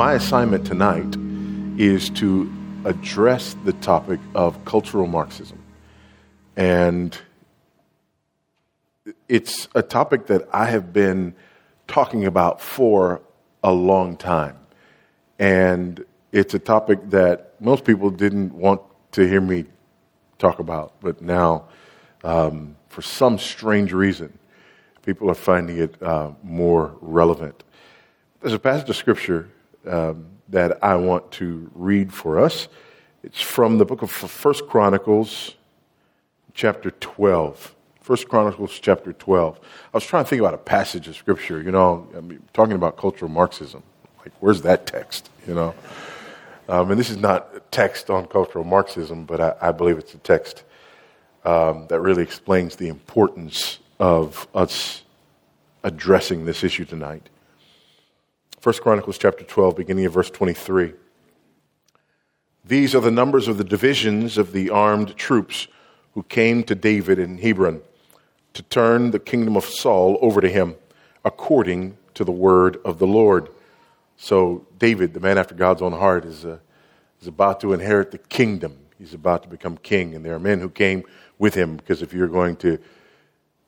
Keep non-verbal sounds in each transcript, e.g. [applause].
my assignment tonight is to address the topic of cultural Marxism. And it's a topic that I have been talking about for a long time. And it's a topic that most people didn't want to hear me talk about, but now, um, for some strange reason, people are finding it uh, more relevant. There's a passage of scripture um, that I want to read for us. It's from the book of First Chronicles, chapter 12. First Chronicles chapter 12. I was trying to think about a passage of scripture, you know, I mean, talking about cultural Marxism. Like, where's that text, you know? Um, and this is not a text on cultural Marxism, but I, I believe it's a text um, that really explains the importance of us addressing this issue tonight. First Chronicles chapter 12, beginning of verse 23. These are the numbers of the divisions of the armed troops who came to David in Hebron to turn the kingdom of Saul over to him according to the word of the Lord. So, David, the man after God's own heart, is, uh, is about to inherit the kingdom. He's about to become king. And there are men who came with him because if you're going to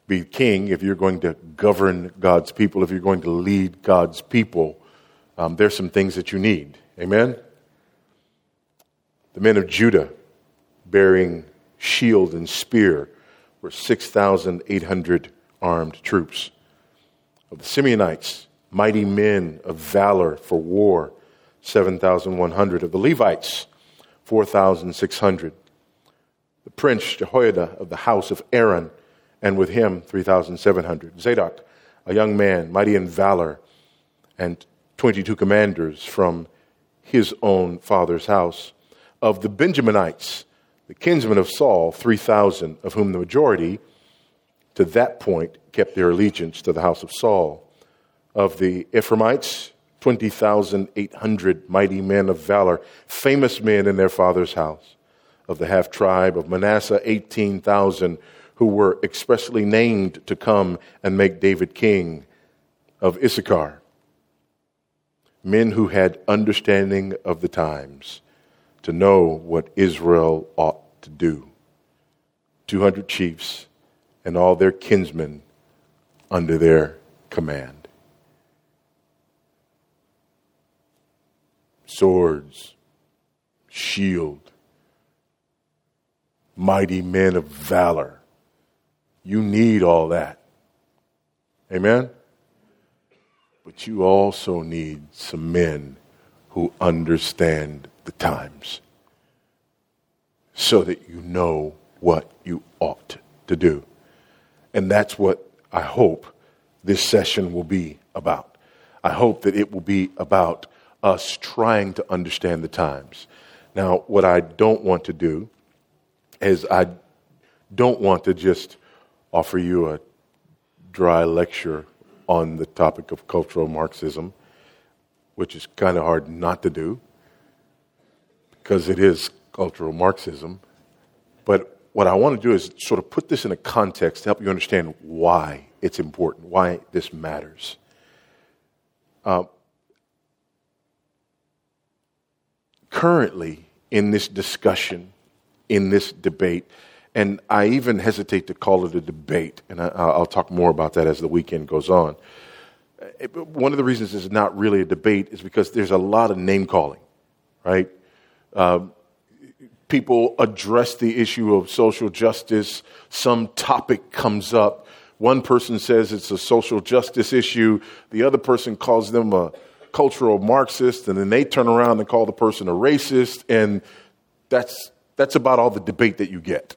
be king, if you're going to govern God's people, if you're going to lead God's people, um, there's some things that you need. Amen? The men of Judah bearing shield and spear were 6,800 armed troops. Of the Simeonites, mighty men of valor for war, 7,100. Of the Levites, 4,600. The prince Jehoiada of the house of Aaron, and with him 3,700. Zadok, a young man, mighty in valor, and 22 commanders from his own father's house. Of the Benjaminites, the kinsmen of Saul, 3,000, of whom the majority, to that point, kept their allegiance to the house of Saul. Of the Ephraimites, 20,800 mighty men of valor, famous men in their father's house. Of the half tribe of Manasseh, 18,000 who were expressly named to come and make David king. Of Issachar, men who had understanding of the times to know what Israel ought to do. 200 chiefs and all their kinsmen under their command. Swords, shield, mighty men of valor. You need all that. Amen? But you also need some men who understand the times so that you know what you ought to do. And that's what I hope this session will be about. I hope that it will be about us trying to understand the times. Now, what I don't want to do is I don't want to just offer you a dry lecture on the topic of cultural Marxism, which is kind of hard not to do because it is cultural Marxism. But what I want to do is sort of put this in a context to help you understand why it's important, why this matters. Uh, currently, in this discussion, in this debate, and I even hesitate to call it a debate, and I, will talk more about that as the weekend goes on. One of the reasons it's not really a debate is because there's a lot of name calling, right? Uh, people address the issue of social justice, some topic comes up. One person says it's a social justice issue, the other person calls them a cultural Marxist, and then they turn around and call the person a racist, and that's, that's about all the debate that you get.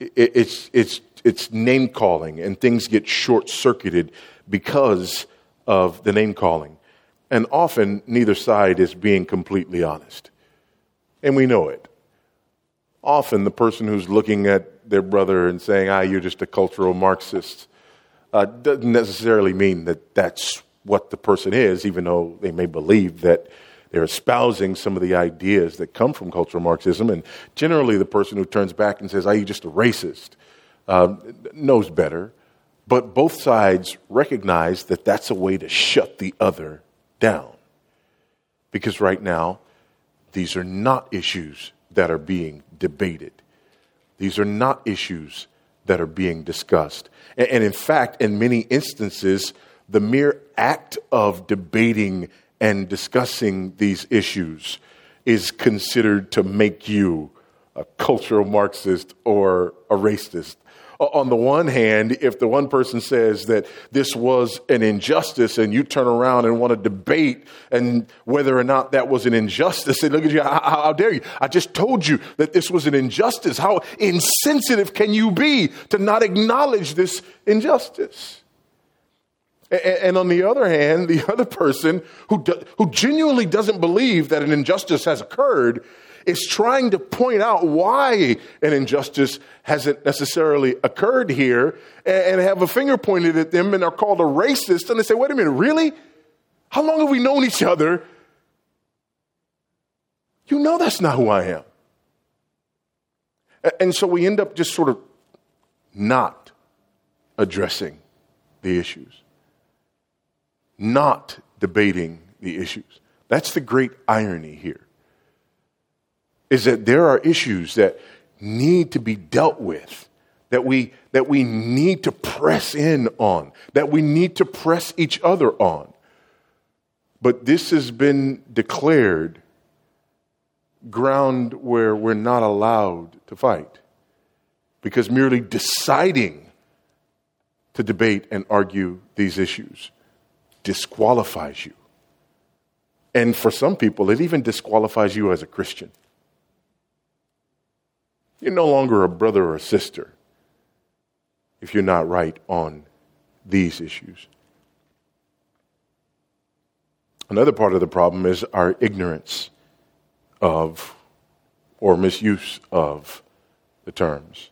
It, it's, it's, it's name calling, and things get short circuited because of the name calling. And often, neither side is being completely honest. And we know it often the person who's looking at their brother and saying, ah, you're just a cultural Marxist, uh, doesn't necessarily mean that that's what the person is, even though they may believe that they're espousing some of the ideas that come from cultural Marxism. And generally, the person who turns back and says, ah, you're just a racist, um, knows better. But both sides recognize that that's a way to shut the other down. Because right now, these are not issues that are being debated. These are not issues that are being discussed. And, and in fact, in many instances, the mere act of debating and discussing these issues is considered to make you a cultural Marxist or a racist. On the one hand, if the one person says that this was an injustice and you turn around and want to debate and whether or not that was an injustice, they look at you, how, how dare you? I just told you that this was an injustice. How insensitive can you be to not acknowledge this injustice? And on the other hand, the [laughs] other person who, do, who genuinely doesn't believe that an injustice has occurred is trying to point out why an injustice hasn't necessarily occurred here and have a finger pointed at them and are called a racist. And they say, wait a minute, really? How long have we known each other? You know that's not who I am. And so we end up just sort of not addressing the issues not debating the issues. That's the great irony here. Is that there are issues that need to be dealt with, that we, that we need to press in on, that we need to press each other on. But this has been declared ground where we're not allowed to fight. Because merely deciding to debate and argue these issues disqualifies you. And for some people, it even disqualifies you as a Christian. You're no longer a brother or a sister if you're not right on these issues. Another part of the problem is our ignorance of or misuse of the terms,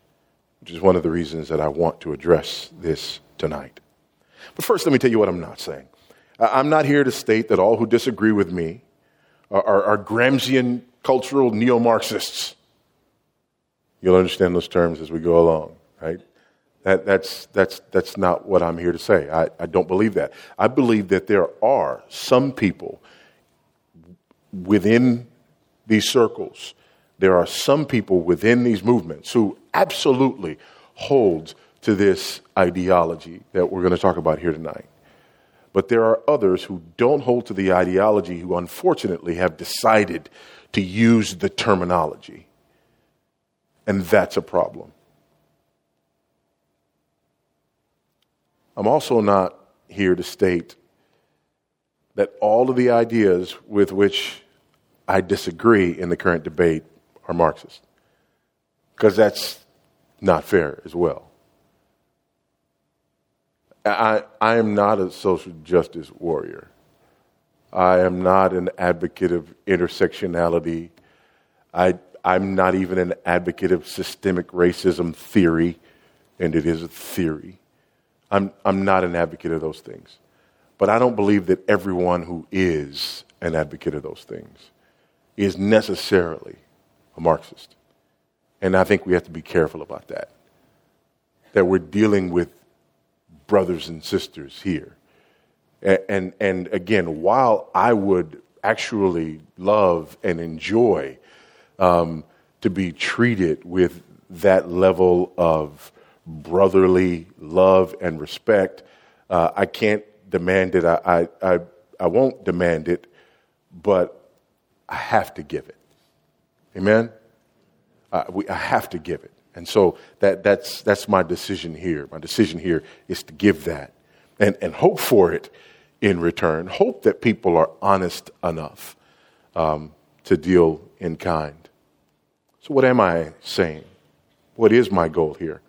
which is one of the reasons that I want to address this tonight. But first, let me tell you what I'm not saying. I'm not here to state that all who disagree with me are, are, Gramscian cultural neo Marxists. You'll understand those terms as we go along, right? That, that's, that's, that's not what I'm here to say. I, I don't believe that. I believe that there are some people within these circles, there are some people within these movements who absolutely hold to this ideology that we're going to talk about here tonight. But there are others who don't hold to the ideology who unfortunately have decided to use the terminology. And that's a problem. I'm also not here to state that all of the ideas with which I disagree in the current debate are Marxist, because that's not fair as well. I, I am not a social justice warrior. I am not an advocate of intersectionality. I, I'm not even an advocate of systemic racism theory, and it is a theory. I'm, I'm not an advocate of those things. But I don't believe that everyone who is an advocate of those things is necessarily a Marxist. And I think we have to be careful about that. That we're dealing with brothers and sisters here. And, and, again, while I would actually love and enjoy um, to be treated with that level of brotherly love and respect, uh, I can't demand it. I, I, I, I won't demand it, but I have to give it. Amen? Uh, we, I have to give it. And so that, that's, that's my decision here. My decision here is to give that and, and hope for it in return. Hope that people are honest enough um, to deal in kind. So, what am I saying? What is my goal here?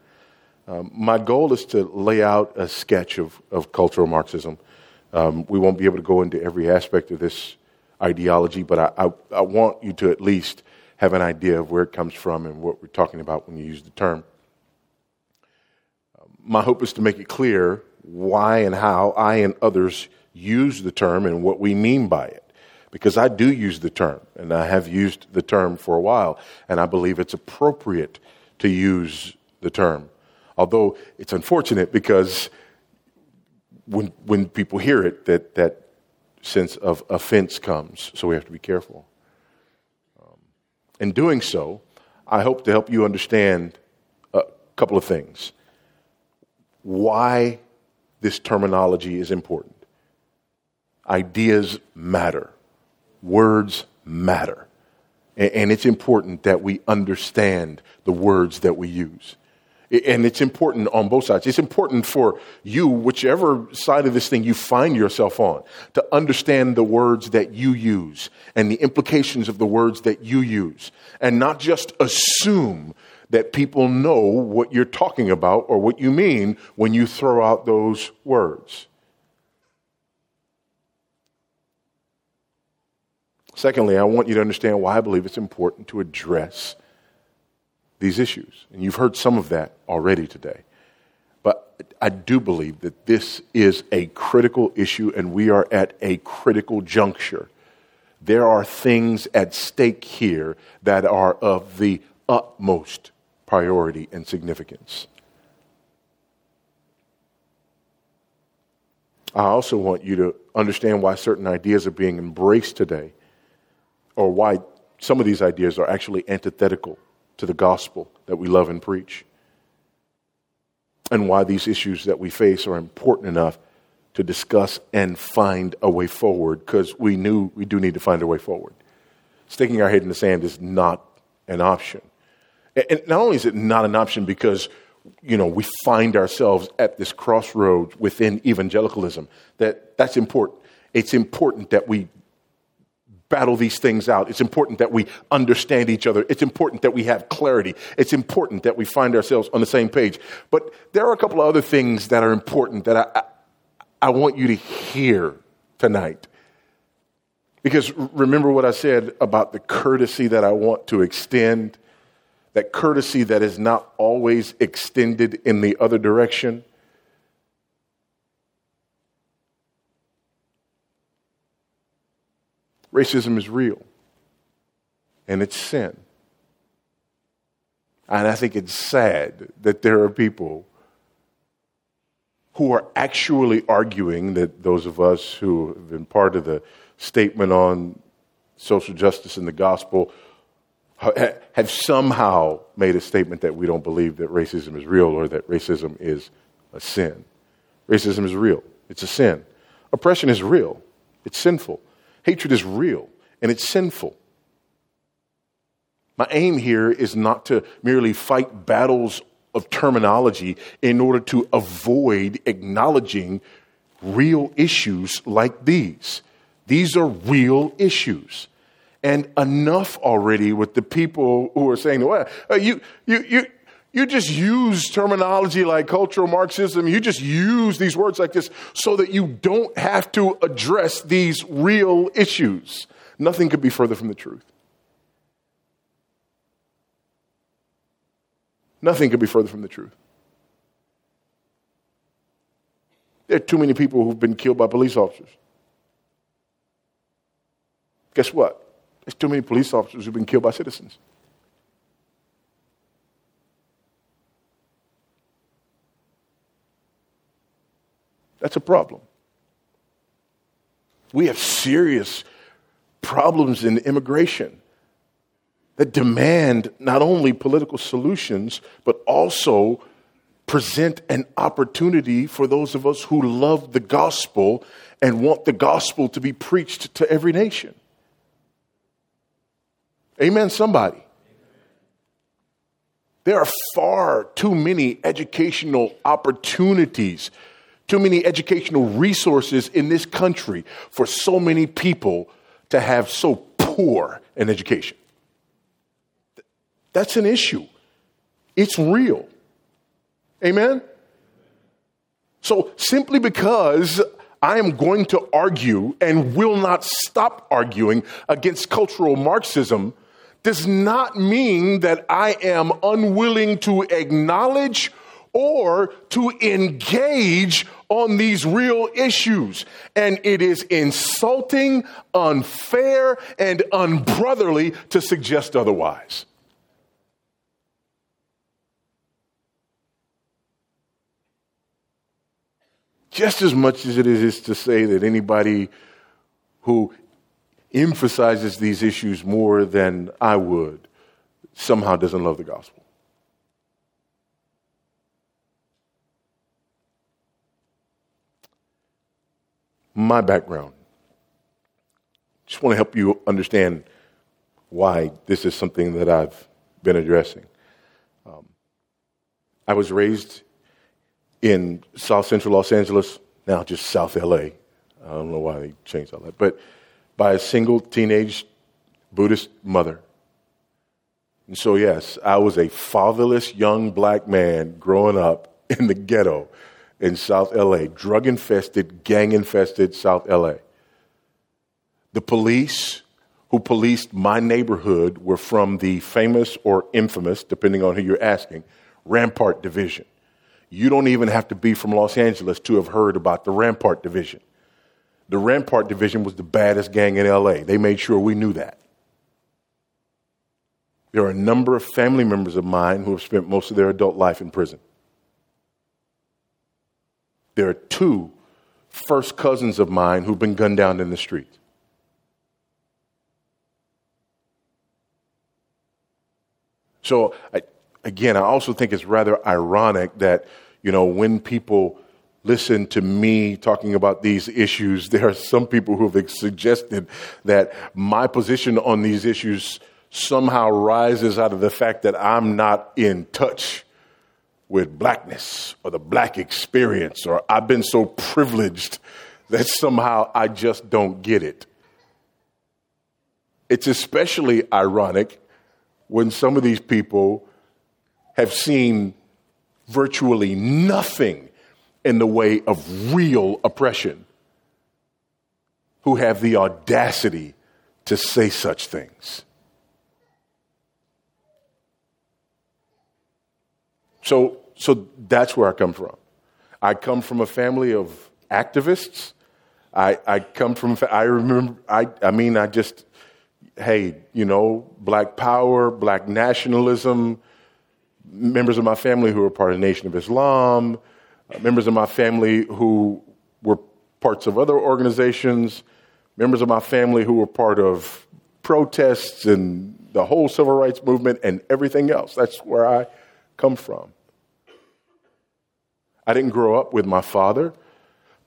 Um, my goal is to lay out a sketch of, of cultural Marxism. Um, we won't be able to go into every aspect of this ideology, but I, I, I want you to at least have an idea of where it comes from and what we're talking about when you use the term. My hope is to make it clear why and how I and others use the term and what we mean by it. Because I do use the term, and I have used the term for a while, and I believe it's appropriate to use the term. Although it's unfortunate because when, when people hear it, that, that sense of offense comes, so we have to be careful. In doing so, I hope to help you understand a couple of things. Why this terminology is important. Ideas matter, words matter. And it's important that we understand the words that we use. And it's important on both sides. It's important for you, whichever side of this thing you find yourself on, to understand the words that you use and the implications of the words that you use. And not just assume that people know what you're talking about or what you mean when you throw out those words. Secondly, I want you to understand why I believe it's important to address these issues. And you've heard some of that already today. But I do believe that this is a critical issue and we are at a critical juncture. There are things at stake here that are of the utmost priority and significance. I also want you to understand why certain ideas are being embraced today, or why some of these ideas are actually antithetical to the gospel that we love and preach, and why these issues that we face are important enough to discuss and find a way forward, because we knew we do need to find a way forward. Sticking our head in the sand is not an option. And not only is it not an option because you know we find ourselves at this crossroads within evangelicalism that that's important. It's important that we battle these things out. It's important that we understand each other. It's important that we have clarity. It's important that we find ourselves on the same page. But there are a couple of other things that are important that I, I, I want you to hear tonight. Because remember what I said about the courtesy that I want to extend that courtesy that is not always extended in the other direction. Racism is real, and it's sin. And I think it's sad that there are people who are actually arguing that those of us who have been part of the statement on social justice and the gospel have somehow made a statement that we don't believe that racism is real or that racism is a sin. Racism is real, it's a sin. Oppression is real, it's sinful. Hatred is real, and it's sinful. My aim here is not to merely fight battles of terminology in order to avoid acknowledging real issues like these. These are real issues and enough already with the people who are saying, well, uh, you, you, you, you just use terminology like cultural Marxism. You just use these words like this so that you don't have to address these real issues. Nothing could be further from the truth. Nothing could be further from the truth. There are too many people who've been killed by police officers. Guess what? There's too many police officers who've been killed by citizens. That's a problem. We have serious problems in immigration that demand not only political solutions, but also present an opportunity for those of us who love the gospel and want the gospel to be preached to every nation. Amen, somebody. There are far too many educational opportunities, too many educational resources in this country for so many people to have so poor an education. That's an issue. It's real. Amen? So simply because I am going to argue and will not stop arguing against cultural Marxism does not mean that I am unwilling to acknowledge or to engage on these real issues. And it is insulting, unfair, and unbrotherly to suggest otherwise. Just as much as it is to say that anybody who emphasizes these issues more than I would somehow doesn't love the gospel. My background. Just want to help you understand why this is something that I've been addressing. Um, I was raised in South Central Los Angeles, now just South LA. I don't know why they changed all that, but by a single teenage Buddhist mother. And so, yes, I was a fatherless young black man growing up in the ghetto in South LA, drug infested, gang infested South LA. The police who policed my neighborhood were from the famous or infamous, depending on who you're asking, Rampart Division. You don't even have to be from Los Angeles to have heard about the Rampart Division. The Rampart Division was the baddest gang in LA. They made sure we knew that. There are a number of family members of mine who have spent most of their adult life in prison. There are two first cousins of mine who've been gunned down in the street. So, I, again, I also think it's rather ironic that, you know, when people listen to me talking about these issues, [laughs] there are some people who have suggested that my position on these issues somehow rises out of the fact that I'm not in touch with blackness or the black experience, or I've been so privileged that somehow I just don't get it. It's especially ironic when some of these people have seen virtually nothing in the way of real oppression, who have the audacity to say such things. So, so that's where I come from. I come from a family of activists. I, I come from, I remember, I, I mean, I just, hey, you know, black power, black nationalism, members of my family who were part of the Nation of Islam, uh, members of my family who were parts of other organizations, members of my family who were part of protests and the whole civil rights movement and everything else. That's where I come from. I didn't grow up with my father,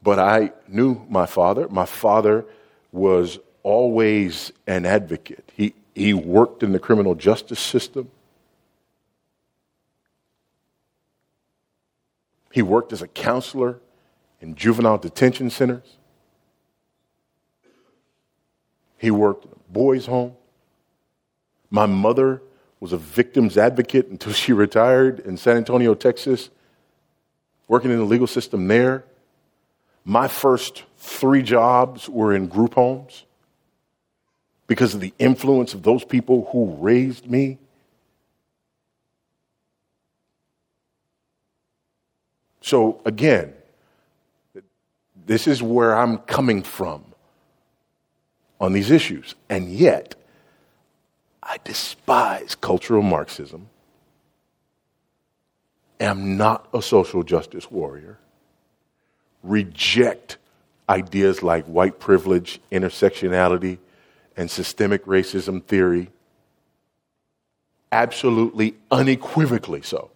but I knew my father. My father was always an advocate. He, he worked in the criminal justice system. He worked as a counselor in juvenile detention centers. He worked in a boys' home. My mother was a victim's advocate until she [laughs] retired in San Antonio, Texas, working in the legal system there. My first three jobs were in group homes because of the influence of those people who raised me. So, again, this is where I'm coming from on these issues. And yet, I despise cultural Marxism. Am not a social justice warrior. Reject ideas like white privilege, intersectionality, and systemic racism theory. Absolutely, unequivocally so.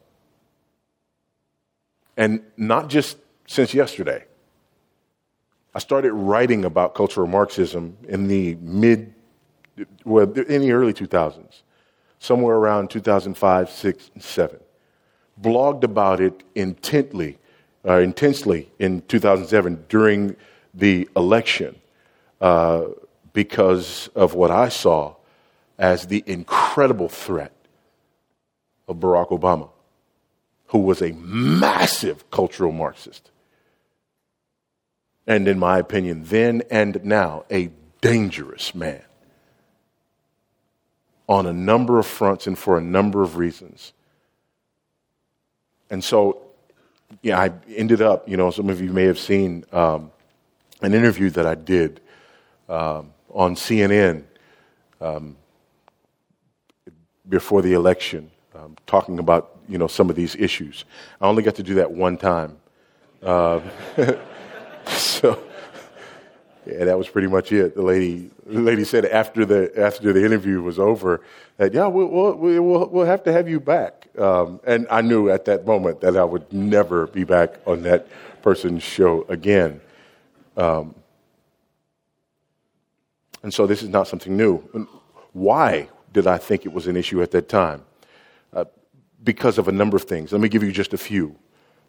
And not just since yesterday. I started writing about cultural Marxism in the mid, well, in the early 2000s, somewhere around 2005, 6, 7. Blogged about it intently, uh, intensely in 2007 during the election uh, because of what I saw as the incredible threat of Barack Obama who was a massive cultural Marxist. And in my opinion, then and now, a dangerous man on a number of fronts and for a number of reasons. And so, yeah, I ended up, you know, some of you may have seen um, an interview that I did um, on CNN um, before the election, um, talking about you know, some of these issues. I only got to do that one time. Uh, [laughs] so, Yeah, that was pretty much it. The lady, the lady said after the after the interview was over that yeah, we'll we'll we'll, we'll have to have you back. Um, and I knew at that moment that I would never be back on that person's show again. Um, and so this is not something new. Why did I think it was an issue at that time? Uh, because of a number of things. Let me give you just a few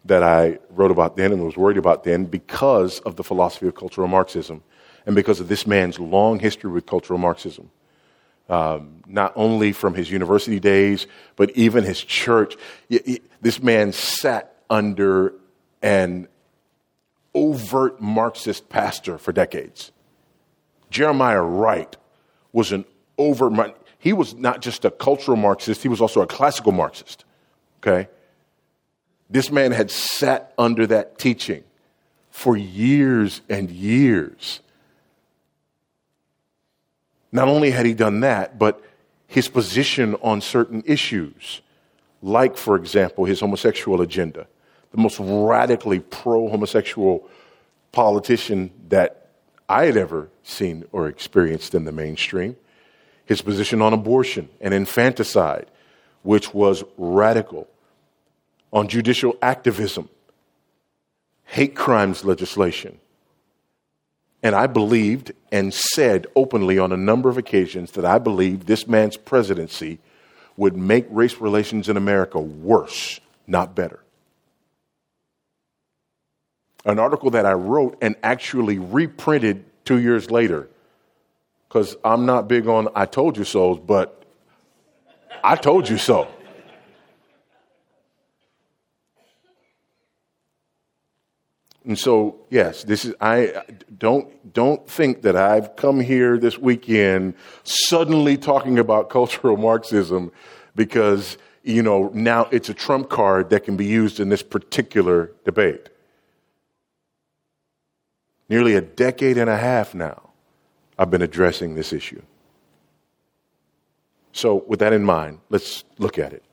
that I wrote about then and was worried about then because of the philosophy of cultural Marxism and because of this man's long history with cultural Marxism. Um, not only from his university days, but even his church. This man sat under an overt Marxist pastor for decades. Jeremiah Wright was an overt, he was not just a cultural Marxist, he was also a classical Marxist. Okay? This man had sat under that teaching for years and years. Not only had he done that, but his position on certain issues, like, for example, his homosexual agenda, the most radically pro homosexual politician that I had ever seen or experienced in the mainstream, his position on abortion and infanticide, which was radical on judicial activism, hate crimes legislation. And I believed and said openly on a number of occasions that I believed this man's presidency would make race relations in America worse, not better. An article that I wrote and actually reprinted two years later, because I'm not big on I told you so, but I told you so. And so, yes, this is, I don't, don't think that I've come here this weekend suddenly talking about [laughs] cultural Marxism because, you know, now it's a trump card that can be used in this particular debate. Nearly a decade and a half now, I've been addressing this issue. So, with that in mind, let's look at it.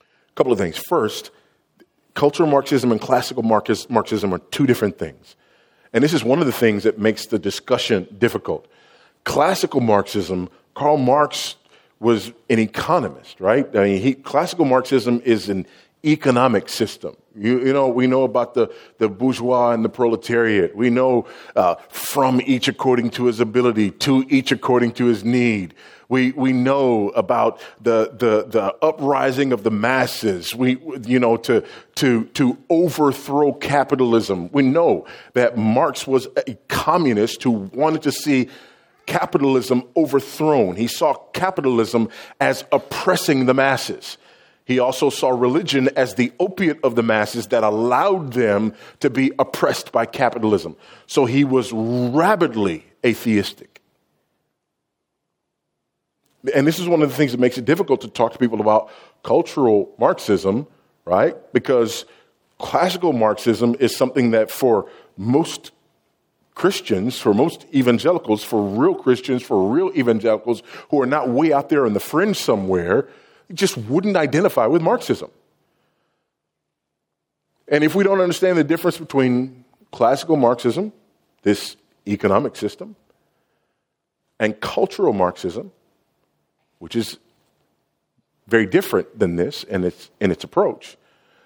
A couple of things. First, cultural Marxism and classical Marxism are two different things. And this is one of the things that makes the discussion difficult. Classical Marxism, Karl Marx was an economist, right? I mean, he, classical Marxism is an economic system. You, you, know, we know about the, the bourgeois and the proletariat. We know uh, from each according to his ability, to each according to his need. We, we know about the, the, the uprising of the masses, we, you know, to, to, to overthrow capitalism. We know that Marx was a communist who wanted to see capitalism overthrown. He saw capitalism as oppressing the masses. He also saw religion as the opiate of the masses that allowed them to be oppressed by capitalism. So he was rabidly atheistic. And this is one of the things that makes it difficult to talk to people about cultural Marxism, right? Because classical Marxism is something that for most Christians, for most evangelicals, for real Christians, for real evangelicals who are not way out there in the fringe somewhere, just wouldn't identify with Marxism. And if we don't understand the difference between classical Marxism, this economic system, and cultural Marxism, which is very different than this in its, in its approach,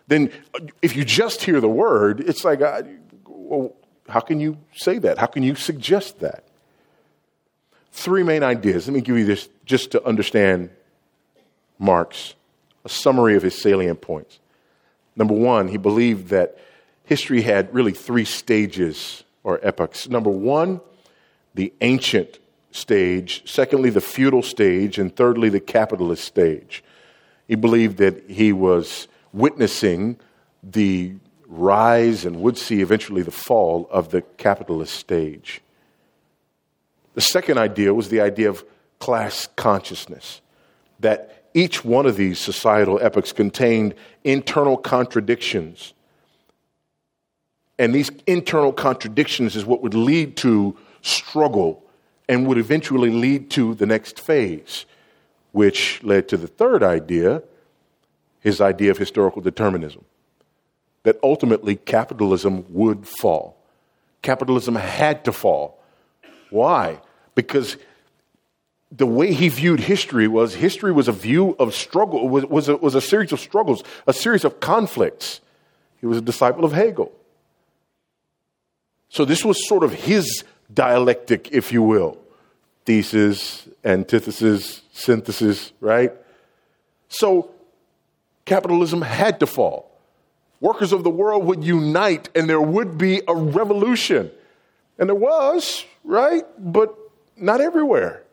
then if you just hear the word, it's like, uh, how can you say that? How can you suggest that? Three main ideas. Let me give you this just to understand Marx, a summary of his salient points. Number one, he believed that history had really three stages or epochs. Number one, the ancient stage, secondly, the feudal stage, and thirdly, the capitalist stage. He believed that he was witnessing the rise and would see eventually the fall of the capitalist stage. The second idea was the idea of class consciousness, that each one of these societal epochs contained internal contradictions. And these internal contradictions is what would lead to struggle and would eventually lead to the next phase, which led to the third idea, his idea of historical determinism, that ultimately capitalism would fall. capitalism had to fall. Why? Because the way he viewed history was history was a view of struggle, was, was, a, was a series of struggles, a series of conflicts. He was a disciple of Hegel. So this was sort of his dialectic, if you will thesis, antithesis, synthesis, right? So capitalism had to fall. Workers of the world would unite and there would be a revolution. And there was, right? But not everywhere.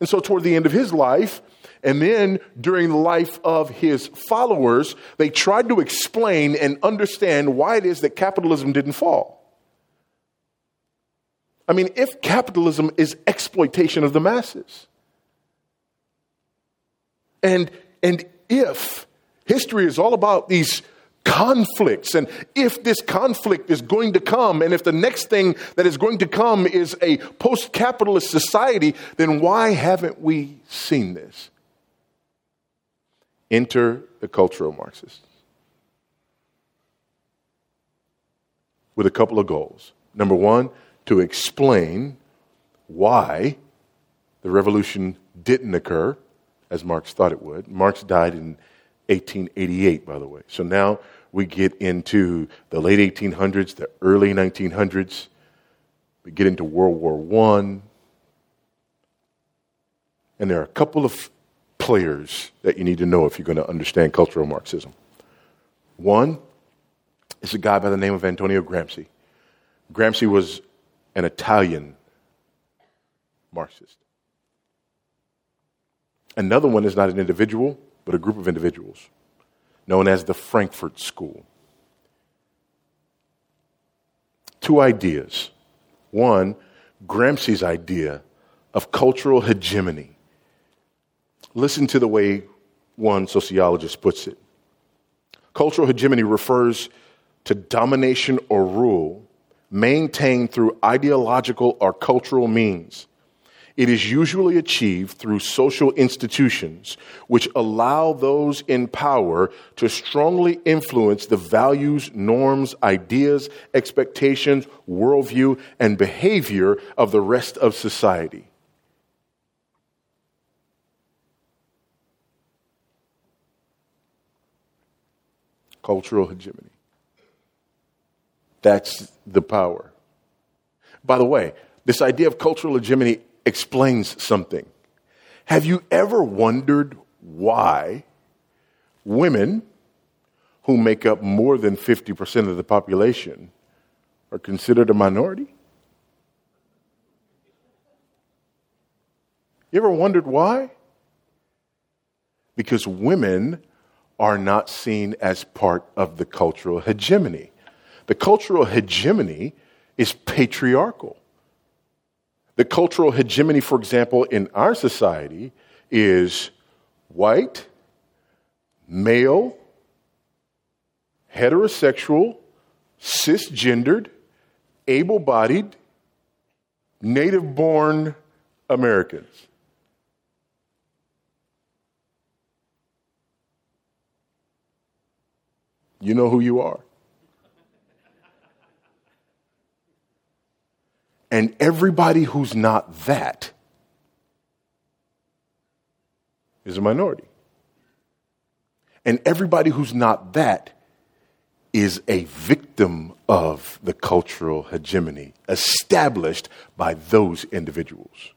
And so, toward the end of his life, and then during the life of his followers, they tried to explain and understand why it is that capitalism didn't fall. I mean, if capitalism is exploitation of the masses, and, and if history is all about these conflicts, and if this conflict is going to come, and if the next thing that is going to come is a post capitalist society, then why haven't we seen this? Enter the cultural Marxists with a couple of goals. Number one, to explain why the revolution didn't occur as Marx thought it would. Marx died in 1888, by the way. So now we get into the late 1800s, the early 1900s. We get into World War I. And there are a couple of players that you need to know if you're going to understand cultural Marxism. One is a guy by the name of Antonio Gramsci. Gramsci was an Italian Marxist. Another one is not an individual, but a group of individuals, known as the Frankfurt School. Two ideas. One, Gramsci's idea of cultural hegemony. Listen to the way one sociologist puts it. Cultural hegemony refers to domination or rule maintained through ideological or cultural means. It is usually achieved through social institutions which allow those in power to strongly influence the values, norms, ideas, expectations, worldview, and behavior of the rest of society. Cultural hegemony. That's the power. By the way, this idea of cultural hegemony explains something. Have you ever wondered why women who make up more than 50% of the population are considered a minority? You ever wondered why? Because women are not seen as part of the cultural hegemony. The cultural hegemony is patriarchal. The cultural hegemony, for example, in our society is white, male, heterosexual, cisgendered, able bodied, native born Americans. You know who you are. And everybody who's not that is a minority. And everybody who's not that is a victim of the cultural hegemony established by those individuals.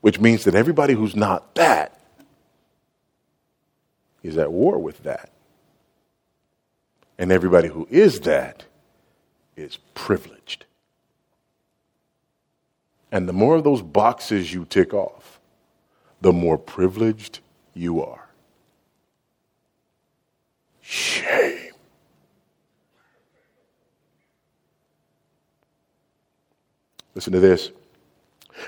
Which means that everybody who's not that is at war with that. And everybody who is that is privileged. And the more of those boxes you tick off, the more privileged you are. Shame. Listen to this.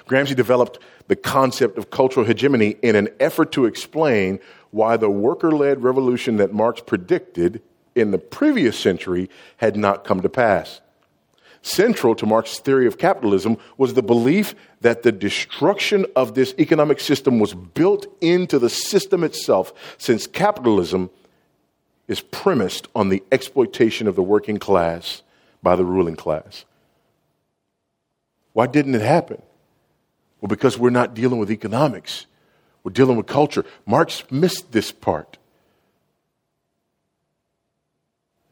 Gramsci developed the concept of cultural hegemony in an effort to explain why the worker led revolution that Marx predicted in the previous century had not come to pass. Central to Marx's theory of capitalism was the belief that the destruction of this economic system was built into the system itself, since capitalism is premised on the exploitation of the working class by the ruling class. Why didn't it happen? Well, because we're not dealing with economics, we're dealing with culture. Marx missed this part.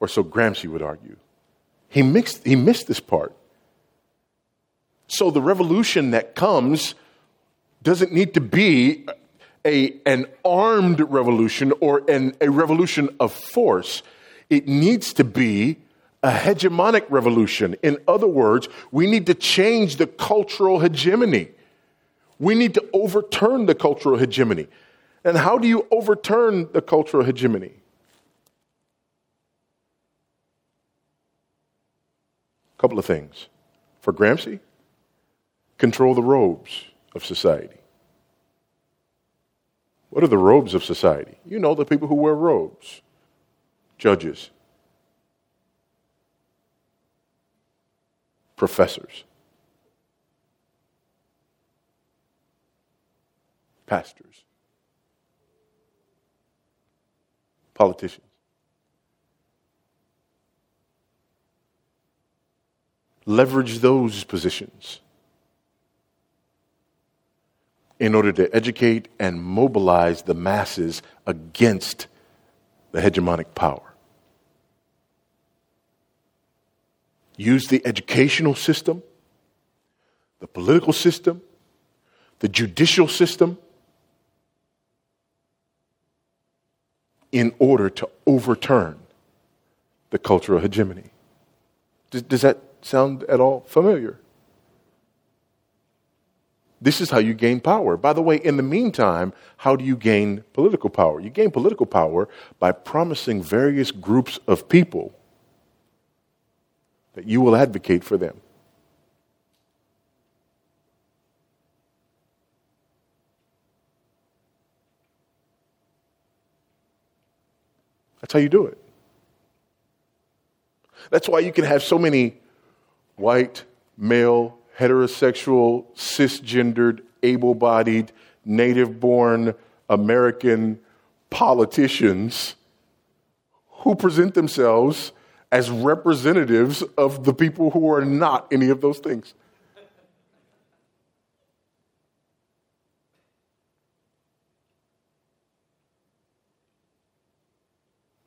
Or so Gramsci would argue. He, mixed, he missed this part. So the revolution that comes doesn't need to be a, an armed revolution or an, a revolution of force. It needs to be a hegemonic revolution. In other words, we need to change the cultural hegemony. We need to overturn the cultural hegemony. And how do you overturn the cultural hegemony? Couple of things. For Gramsci, control the robes of society. What are the robes of society? You know, the people who wear robes judges, professors, pastors, politicians. Leverage those positions in order to educate and mobilize the masses against the hegemonic power. Use the educational system, the political system, the judicial system in order to overturn the cultural hegemony. Does, does that sound at all familiar? This is how you gain power. By the way, in the meantime, how do you gain political power? You gain political power by promising various groups of people that you will advocate for them. That's how you do it. That's why you can have so many white, male, heterosexual, cisgendered, able bodied, native born American politicians who present themselves as representatives of the people who are not any of those things.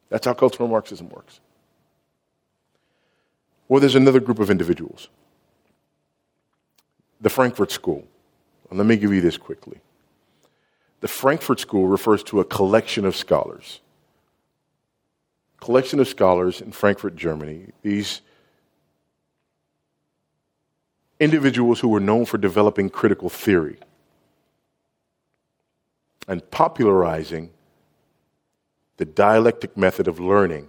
That's how cultural Marxism works. Well, there's another group of individuals the Frankfurt School. let me give you this quickly. The Frankfurt School refers to a collection of scholars. Collection of scholars in Frankfurt, Germany. These individuals who were known for developing critical theory and popularizing the dialectic method of learning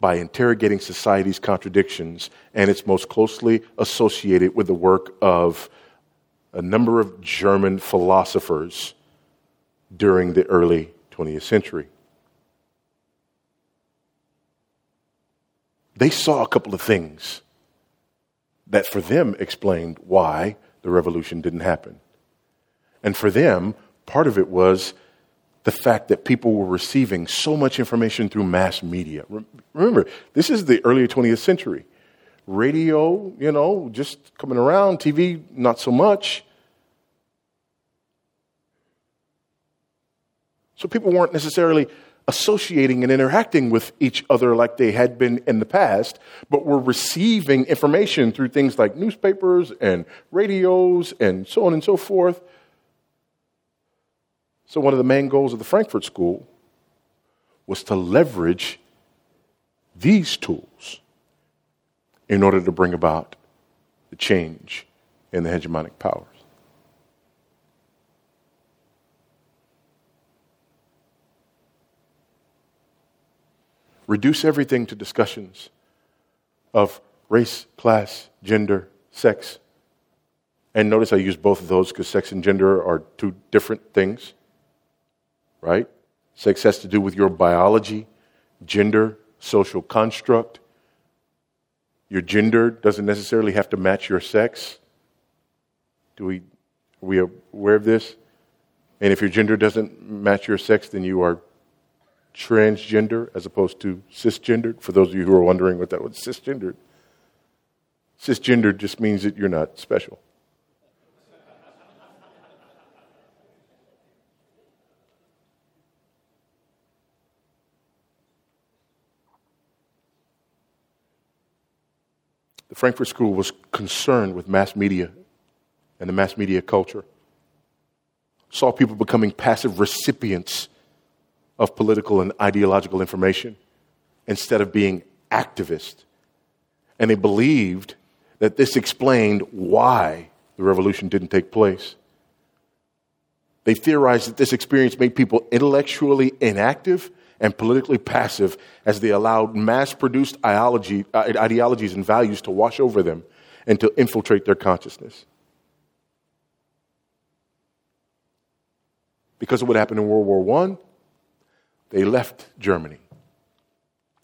by interrogating society's contradictions, and it's most closely associated with the work of a number of German philosophers during the early 20th century. They saw a couple of things that for them explained why the revolution didn't happen. And for them, part of it was the fact that people were receiving so much information through mass media. Remember, this is the early 20th century. Radio, you know, just coming around, TV, not so much. So people weren't necessarily associating and interacting with each other like they had been in the past, but were receiving information through things like newspapers and radios and so on and so forth. So, one of the main goals of the Frankfurt School was to leverage these tools in order to bring about the change in the hegemonic powers. Reduce everything to discussions of race, class, gender, sex. And notice I use both of those because sex and gender are two different things right? Sex has to do with your biology, gender, social construct. Your gender doesn't necessarily have to match your sex. Do we, are we aware of this? And if your gender doesn't match your sex, then you are transgender as opposed to cisgendered. For those of you who are wondering what that was, cisgendered. Cisgender just means that you're not special. The Frankfurt School was concerned with mass media and the mass media culture. Saw people becoming passive recipients of political and ideological information instead of being activists. And they believed that this explained why the revolution didn't take place. They theorized that this experience made people intellectually inactive and politically passive as they allowed mass produced uh, ideologies and values to wash over them and to infiltrate their consciousness. Because of what happened in World War I, they left Germany.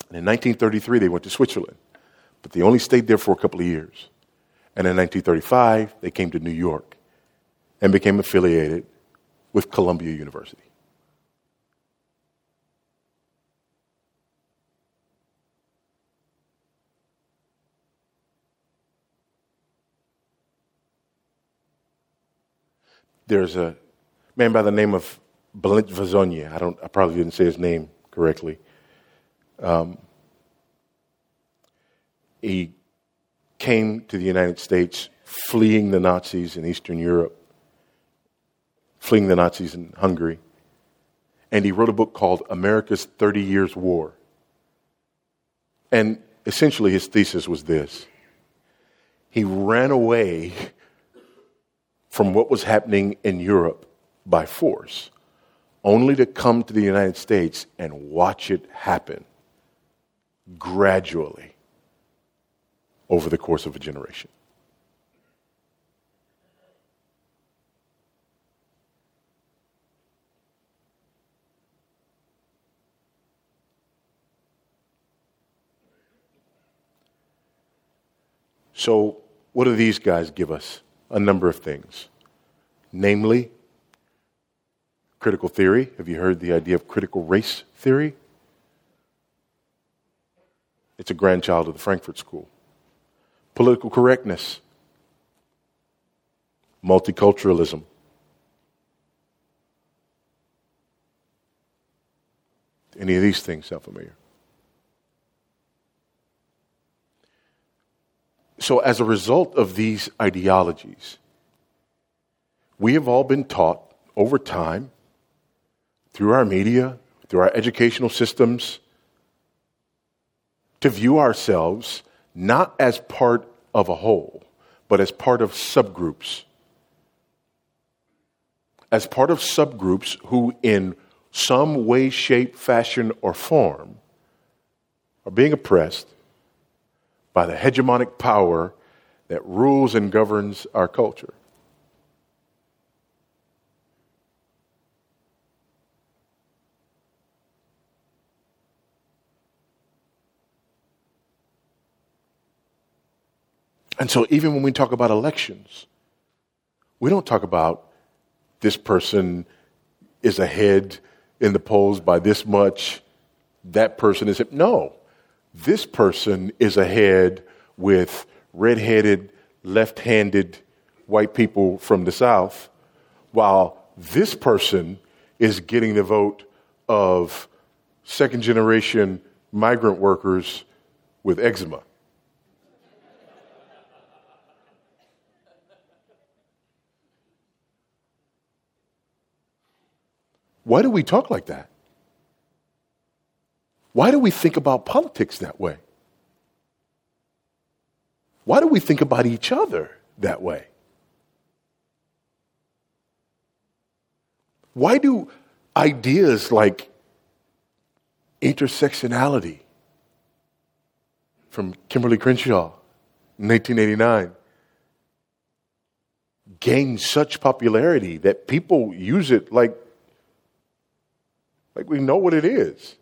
And in 1933, they went to Switzerland, but they only stayed there for a couple of years. And in 1935, they came to New York and became affiliated with Columbia University. There's a man by the name of Balint Vazsonyi. I don't. I probably didn't say his name correctly. Um, he came to the United States fleeing the Nazis in Eastern Europe, fleeing the Nazis in Hungary, and he wrote a book called America's 30 Years' War. And essentially, his thesis was this he ran away [laughs] from what was happening in Europe by force, only to come to the United States and watch it happen gradually over the course of a generation. So, what do these guys give us? A number of things. Namely, critical theory. Have you heard the idea of critical race theory? It's a grandchild of the Frankfurt School. Political correctness, multiculturalism. Any of these things sound familiar? So, as a result of these ideologies, we have all been taught over time through our media, through our educational systems, to view ourselves not as part of a whole, but as part of subgroups. As part of subgroups who, in some way, shape, fashion, or form, are being oppressed by the hegemonic power that rules and governs our culture. And so, even when we talk about elections, we don't talk about this person is ahead in the polls by this much, that person is. No, this person is ahead with redheaded, left handed white people from the South, while this person is getting the vote of second generation migrant workers with eczema. Why do we talk like that? Why do we think about politics that way? Why do we think about each other that way? Why do ideas like intersectionality from Kimberlé Crenshaw in 1989 gain such popularity that people use it like like we know what it is.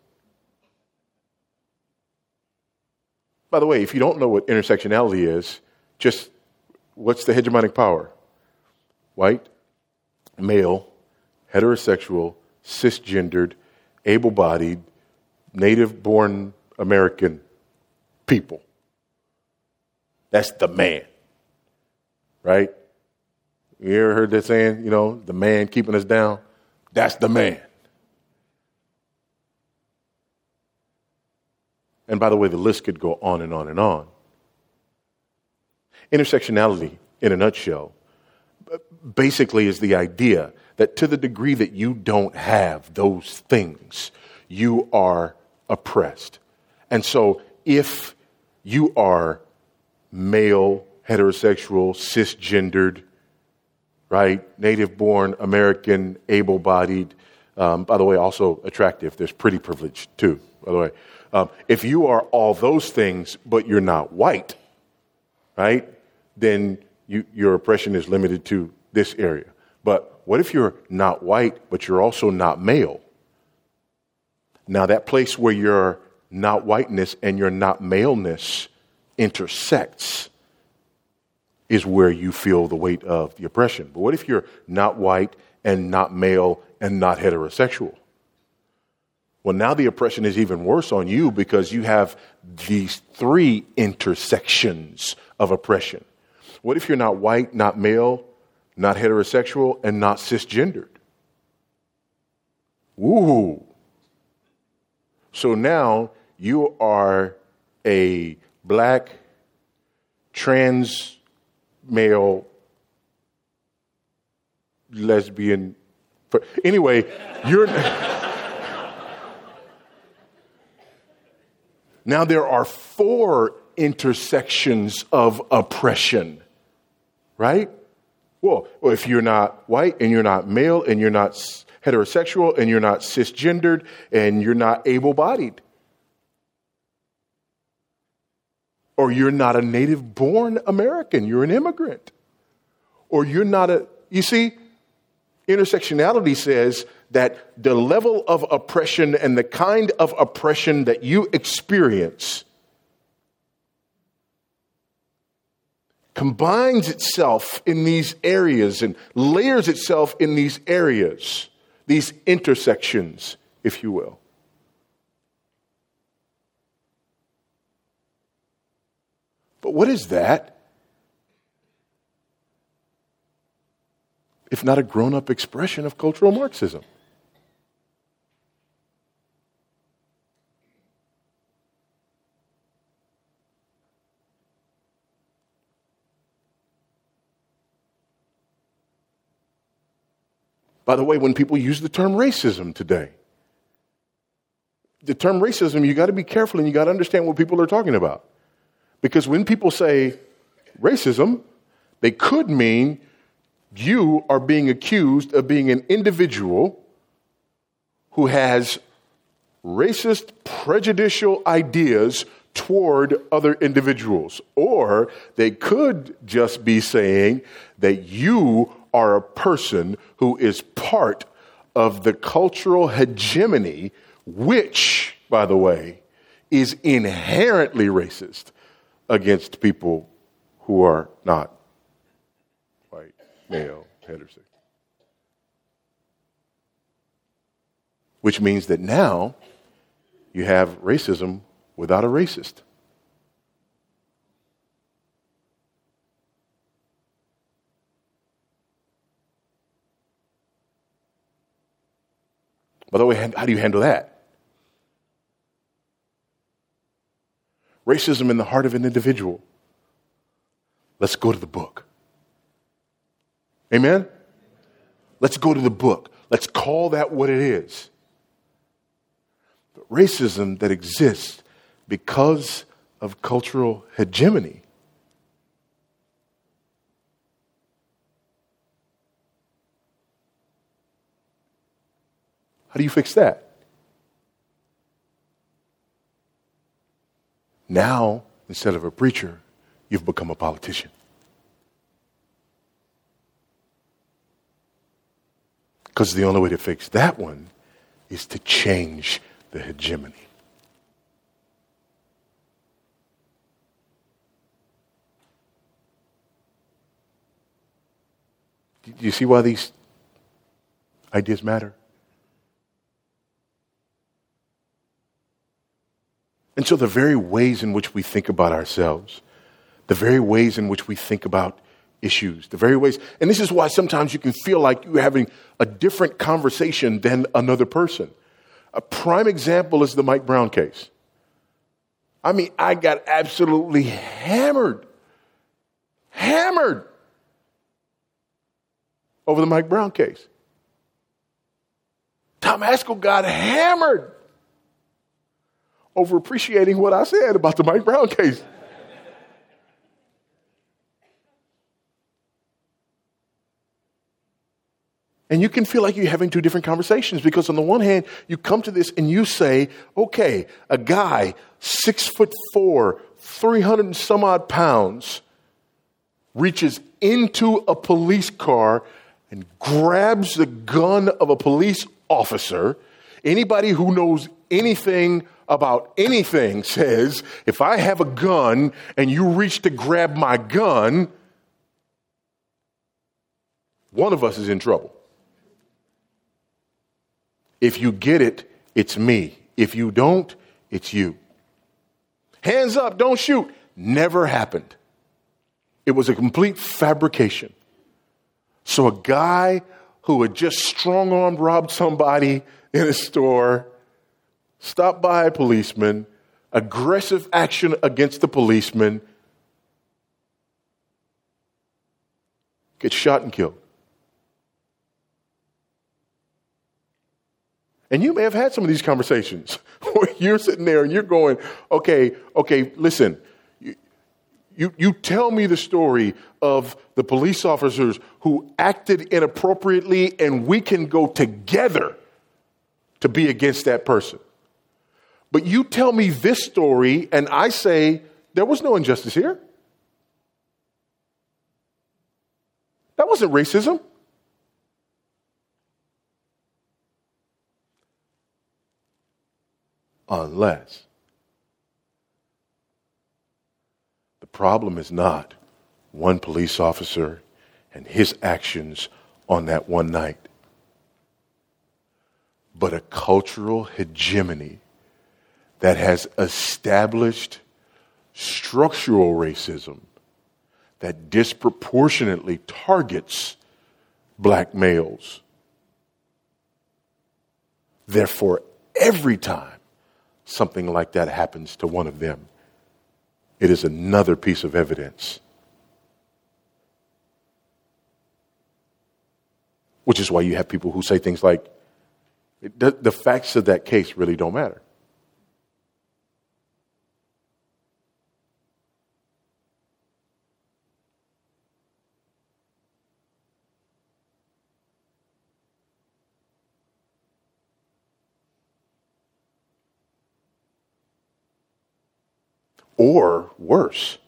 By the way, if you don't know what intersectionality is, just what's the hegemonic power? White, male, heterosexual, cisgendered, able bodied, native born American people. That's the man. Right? You ever heard that saying, you know, the man keeping us down? That's the man. And by the way, the list could go on and on and on. Intersectionality, in a nutshell, basically is the idea that to the degree that you don't have those things, you are oppressed. And so if you are male, heterosexual, cisgendered, right, native born, American, able bodied, um, by the way, also attractive. There's pretty privilege too, by the way. Um, if you are all those things, but you're not white, right, then you, your oppression is limited to this area. But what if you're not white, but you're also not male? Now, that place where your not whiteness and your not maleness intersects is where you feel the weight of the oppression. But what if you're not white and not male and not heterosexual? Well, now the oppression is even worse on you because you have these three intersections of oppression. What if you're not white, not male, not heterosexual, and not cisgendered? Ooh. So now you are a black, trans male, lesbian. Anyway, you're. [laughs] now there are four intersections of oppression, right? Well, if you're not white and you're not male and you're not heterosexual and you're not cisgendered and you're not able bodied, or you're not a native born American, you're an immigrant, or you're not a, you see, intersectionality says that the level of oppression and the kind of oppression that you experience combines itself in these areas and layers itself in these areas, these intersections, if you will. But what is that? If not a grown up expression of cultural Marxism? By the way, when people use the term racism today, the term racism, you got to be careful and you got to understand what people are talking about. Because when people say racism, they could mean you are being accused of being an individual who has racist, prejudicial ideas toward other individuals. Or they could just be saying that you are a person who is part of the cultural hegemony, which, by the way, is inherently racist against people who are not white, male, heterosexual. Which means that now you have racism without a racist. By the way, how do you handle that? racism in the heart of an individual. Let's go to the book. Amen? Let's go to the book. Let's call that what it is. But racism that exists because of cultural hegemony. How do you fix that? Now, instead of a preacher, you've become a politician. Because the only way to fix that one is to change the hegemony. Do you see why these ideas matter? And so, the very ways in which we think about ourselves, the very ways in which we think about issues, the very ways. And this is why sometimes you can feel like you're having a different conversation than another person. A prime example is the Mike Brown case. I mean, I got absolutely hammered, hammered over the Mike Brown case. Tom Ascol got hammered over appreciating what I said about the Mike Brown case. And you can feel like you're having two different conversations because, on the one hand, you come to this and you say, okay, a guy, six foot four, 300 and some odd pounds, reaches into a police car and grabs the gun of a police officer. Anybody who knows anything about anything says, if I have a gun and you reach to grab my gun, one of us is in trouble. If you get it, it's me. If you don't, it's you. Hands up, don't shoot. Never happened. It was a complete fabrication. So a guy who had just strong armed robbed somebody in a store, stopped by a policeman, aggressive action against the policeman, gets shot and killed. And you may have had some of these conversations [laughs] where you're sitting there and you're going, okay, okay, listen, you, you, you tell me the story of the police officers who acted inappropriately, and we can go together to be against that person. But you tell me this story, and I say, there was no injustice here. That wasn't racism. unless the problem is not one police officer and his actions on that one night, but a cultural hegemony that has established structural racism that disproportionately targets black males. Therefore, every time something like that happens to one of them, it is another piece of evidence. Which is why you have people who say things like, the, facts of that case really don't matter. Or worse,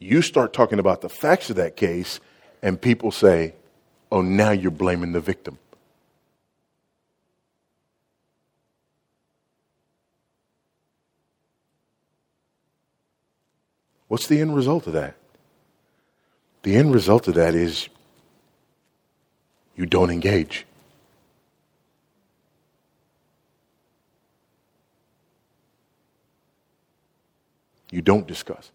you start talking about the facts of that case, and people say, oh, now you're blaming the victim. What's the end result of that? The end result of that is you don't engage. You don't discuss.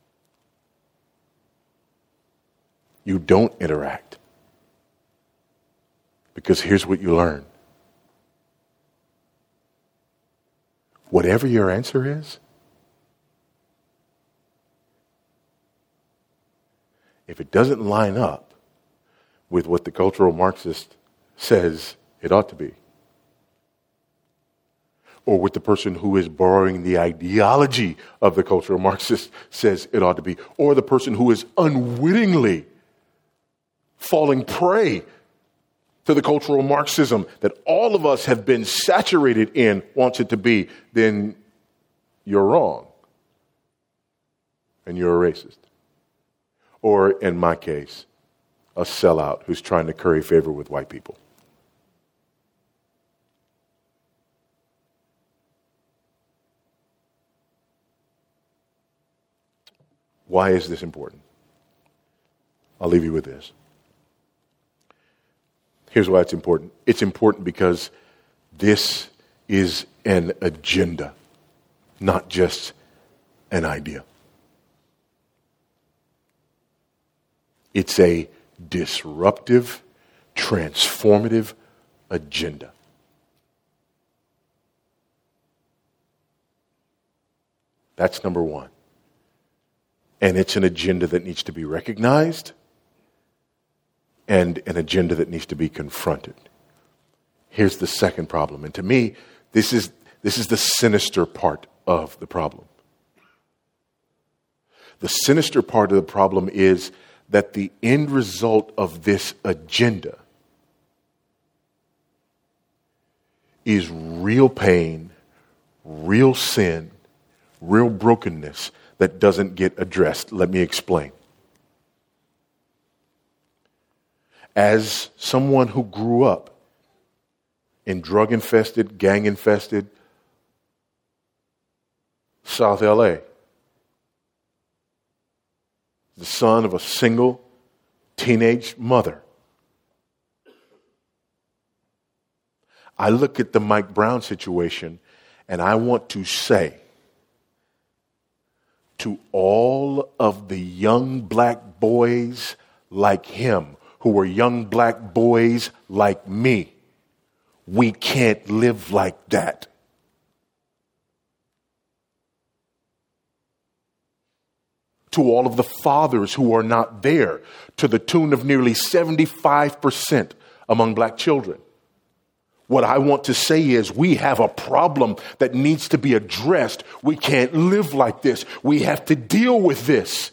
You don't interact. Because here's what you learn whatever your answer is, if it doesn't line up with what the cultural Marxist says it ought to be, or with the person who is borrowing the ideology of the cultural Marxist says it ought to be, or the person who is unwittingly falling prey to the cultural Marxism that all of us have been saturated in wants it to be, then you're wrong. And you're a racist. Or, in my case, a sellout who's trying to curry favor with white people. Why is this important? I'll leave you with this. Here's why it's important it's important because this is an agenda, not just an idea. It's a disruptive, transformative agenda. That's number one. And it's an agenda that needs to be recognized and an agenda that needs to be confronted. Here's the second problem. And to me, this is, this is the sinister part of the problem. The sinister part of the problem is that the end result of this agenda is real pain, real sin, real brokenness that doesn't get addressed. Let me explain. As someone who grew up in drug infested, gang infested South LA, the son of a single teenage mother. I look at the Mike Brown situation and I want to say to all of the young black boys like him, who were young black boys like me, we can't live like that. To all of the fathers who are not there, to the tune of nearly 75% among black children. What I want to say is we have a problem that needs to be addressed. We can't live like this. We have to deal with this.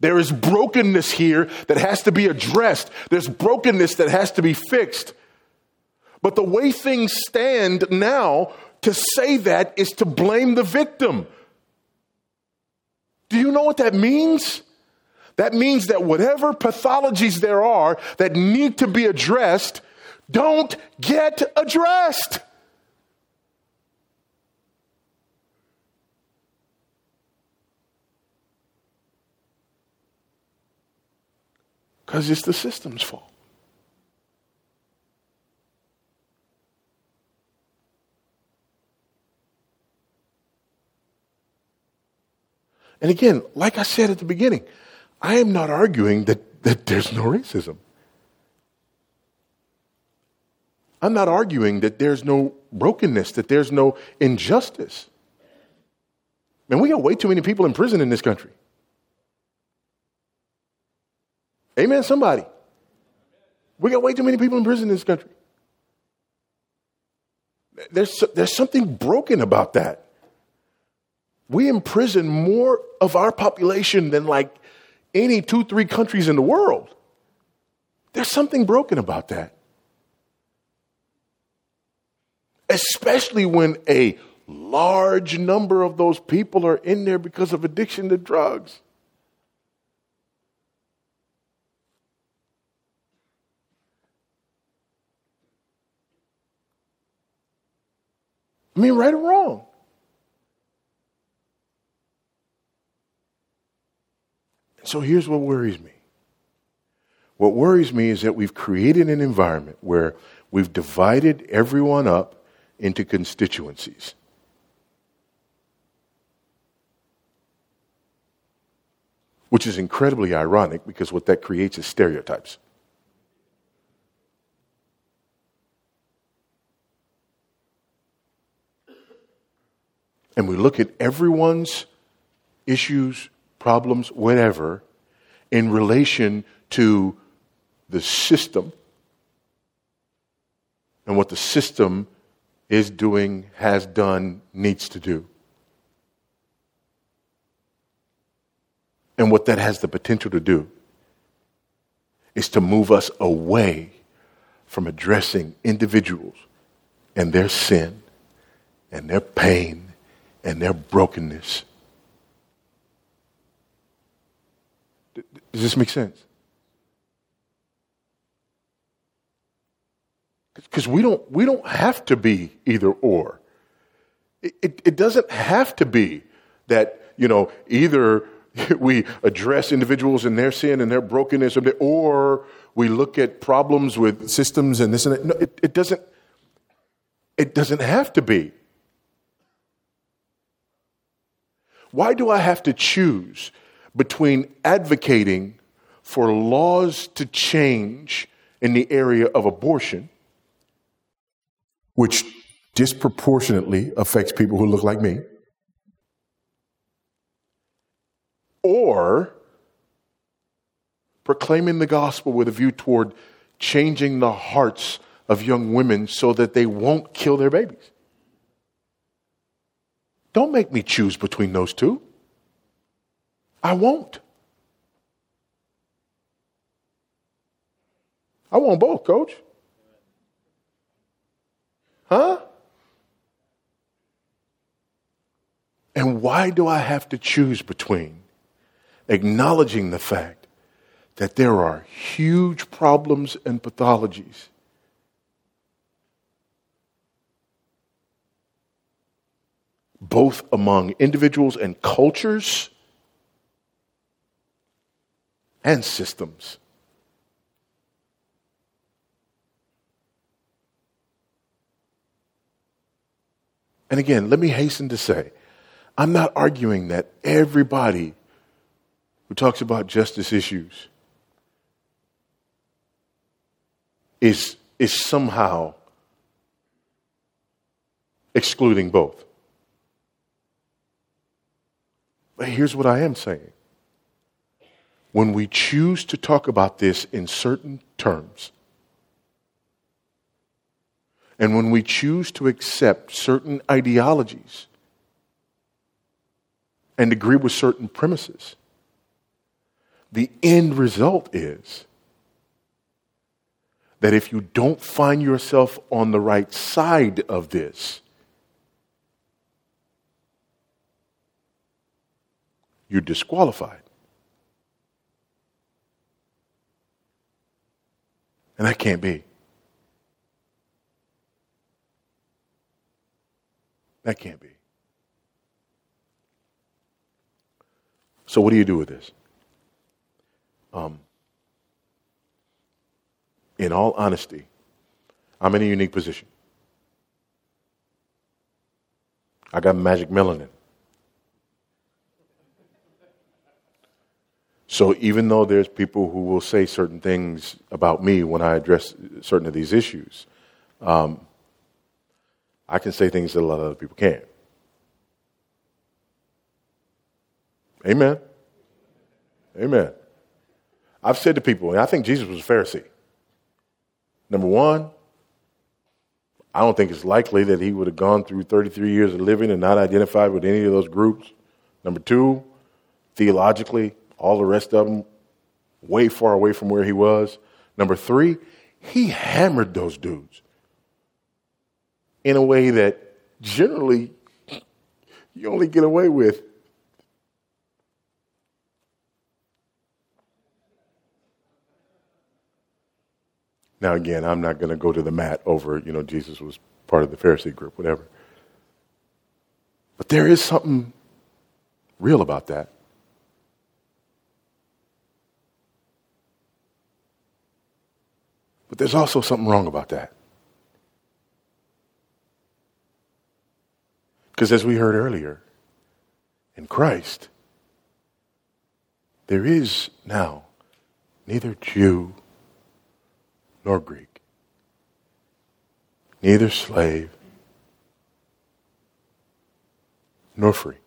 There is brokenness here that has to be addressed. There's brokenness that has to be fixed. But the way things stand now, to say that is to blame the victim. Do you know what that means? That means that whatever pathologies there are that need to be addressed, don't get addressed. Because it's the system's fault. And again, like I said at the beginning, I am not arguing that, that there's no racism. I'm not arguing that there's no brokenness, that there's no injustice. Man, we got way too many people in prison in this country. Amen, somebody. We got way too many people in prison in this country. There's, there's something broken about that. We imprison more of our population than like any two, three countries in the world. There's something broken about that especially when a large number of those people are in there because of addiction to drugs. I mean, right or wrong. So here's what worries me. What worries me is that we've created an environment where we've divided everyone up into constituencies. Which is incredibly ironic because what that creates is stereotypes. And we look at everyone's issues, problems, whatever, in relation to the system and what the system is doing, has done, needs to do. And what that has the potential to do is to move us away from addressing individuals and their sin and their pain and their brokenness. Does this make sense? Because we don't, we don't have to be either or. It, it, it doesn't have to be that, you know, either [laughs] we address individuals in their sin and their brokenness, or we look at problems with systems and this and that. No, it, it doesn't. It doesn't have to be. Why do I have to choose between advocating for laws to change in the area of abortion, which disproportionately affects people who look like me, or proclaiming the gospel with a view toward changing the hearts of young women so that they won't kill their babies. Don't make me choose between those two. I won't. I want both, coach. Huh? And why do I have to choose between acknowledging the fact that there are huge problems and pathologies both among individuals and cultures and systems. And again, let me hasten to say, I'm not arguing that everybody who talks about justice issues is, is somehow excluding both. But here's what I am saying. When we choose to talk about this in certain terms, and when we choose to accept certain ideologies and agree with certain premises, the end result is that if you don't find yourself on the right side of this, you're disqualified. And that can't be. That can't be. So, what do you do with this? Um, in all honesty, I'm in a unique position. I got magic melanin. So even though there's people who will say certain things about me when I address certain of these issues, um, I can say things that a lot of other people can't. Amen. Amen. I've said to people, and I think Jesus was a Pharisee. Number one, I don't think it's likely that he would have gone through 33 years of living and not identified with any of those groups. Number two, theologically, all the rest of them way far away from where he was. Number three, he hammered those dudes in a way that generally you only get away with. Now, again, I'm not going to go to the mat over, you know, Jesus was part of the Pharisee group, whatever. But there is something real about that. But there's also something wrong about that. Because as we heard earlier, in Christ, there is now neither Jew nor Greek, neither slave nor free,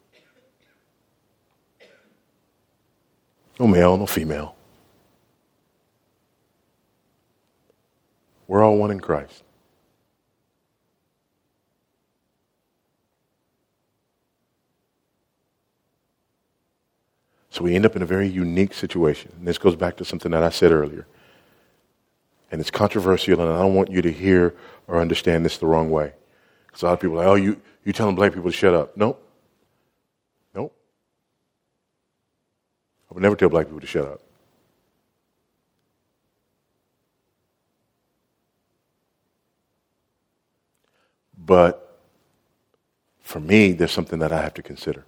no male, no female. We're all one in Christ. So we end up in a very unique situation. And this goes back to something that I said earlier. And it's controversial, and I don't want you to hear or understand this the wrong way. Because a lot of people are like, oh, you, you telling black people to shut up. Nope. Nope. I would never tell black people to shut up. But for me, there's something that I have to consider.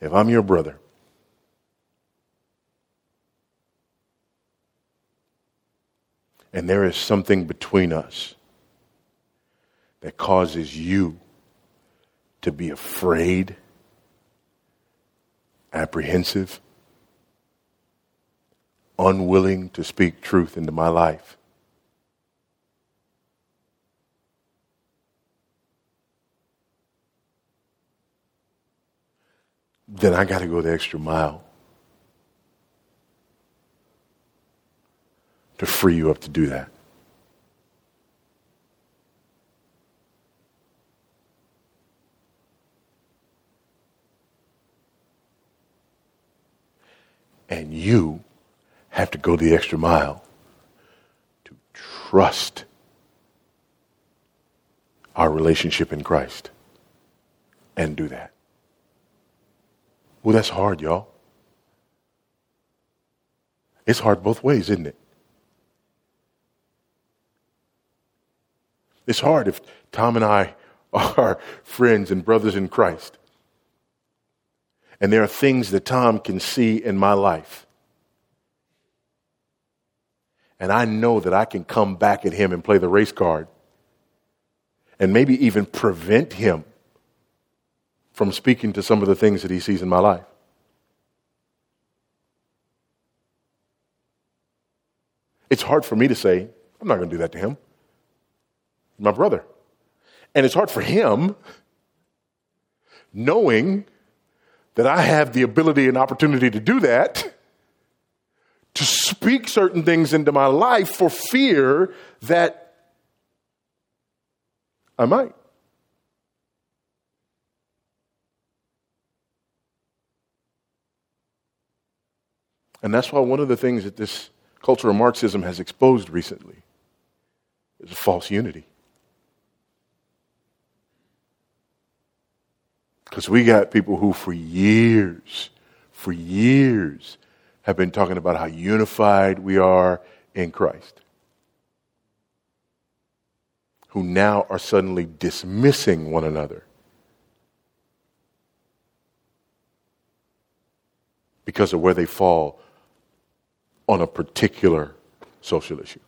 If I'm your brother, and there is something between us that causes you to be afraid, apprehensive, unwilling to speak truth into my life. Then I got to go the extra mile to free you up to do that. And you have to go the extra mile to trust our relationship in Christ and do that. Well, that's hard, y'all. It's hard both ways, isn't it? It's hard if Tom and I [laughs] are friends and brothers in Christ. And there are things that Tom can see in my life. And I know that I can come back at him and play the race card. And maybe even prevent him from speaking to some of the things that he sees in my life. It's hard for me to say, I'm not going to do that to him my brother. And it's hard for him knowing that I have the ability and opportunity to do that, to speak certain things into my life for fear that I might. And that's why one of the things that this cultural Marxism has exposed recently is a false unity. Because we got people who, for years, for years, have been talking about how unified we are in Christ, who now are suddenly dismissing one another because of where they fall on a particular social issue.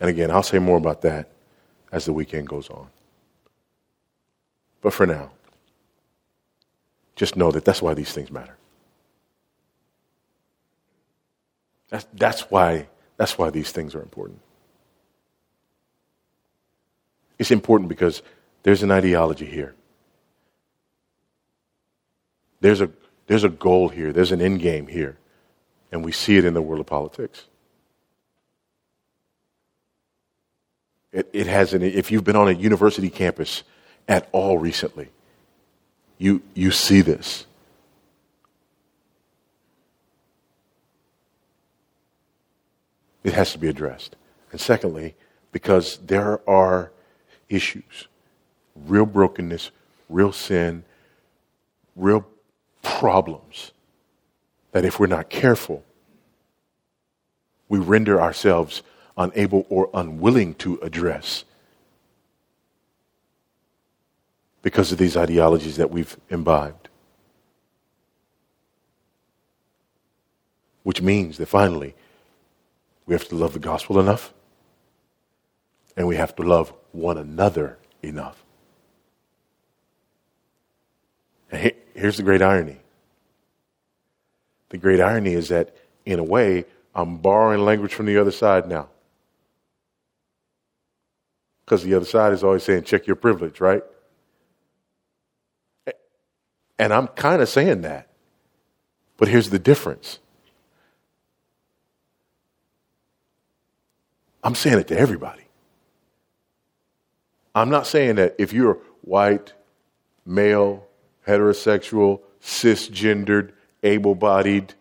And again, I'll say more about that as the weekend goes on. But for now, just know that that's why these things matter. That's, that's, why, that's why these things are important. It's important because there's an ideology here. There's a, there's a goal here. There's an end game here. And we see it in the world of politics. It, it has an, if you've been on a university campus at all recently, you, you see this. It has to be addressed. And secondly, because there are issues, real brokenness, real sin, real problems that if we're not careful, we render ourselves unable or unwilling to address because of these ideologies that we've imbibed. Which means that finally, we have to love the gospel enough and we have to love one another enough. And here's the great irony. The great irony is that, in a way, I'm borrowing language from the other side now. Because the other side is always saying, check your privilege, right? And I'm kind of saying that. But here's the difference I'm saying it to everybody. I'm not saying that if you're white, male, heterosexual, cisgendered, able bodied,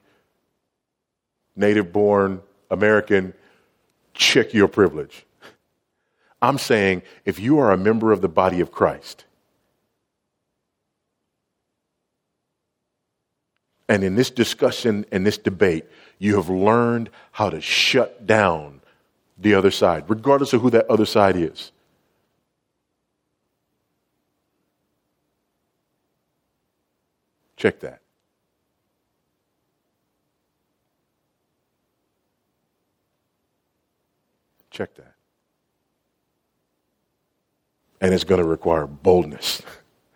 native born American, check your privilege. I'm saying if you are a member of the body of Christ, and in this discussion and this debate, you have learned how to shut down the other side, regardless of who that other side is. Check that. Check that. And it's going to require boldness,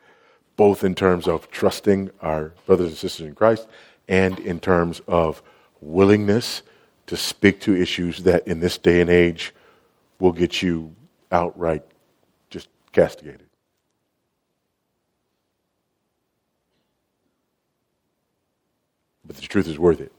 [laughs] both in terms of trusting our brothers and sisters in Christ and in terms of willingness to speak to issues that in this day and age will get you outright just castigated. But the truth is worth it.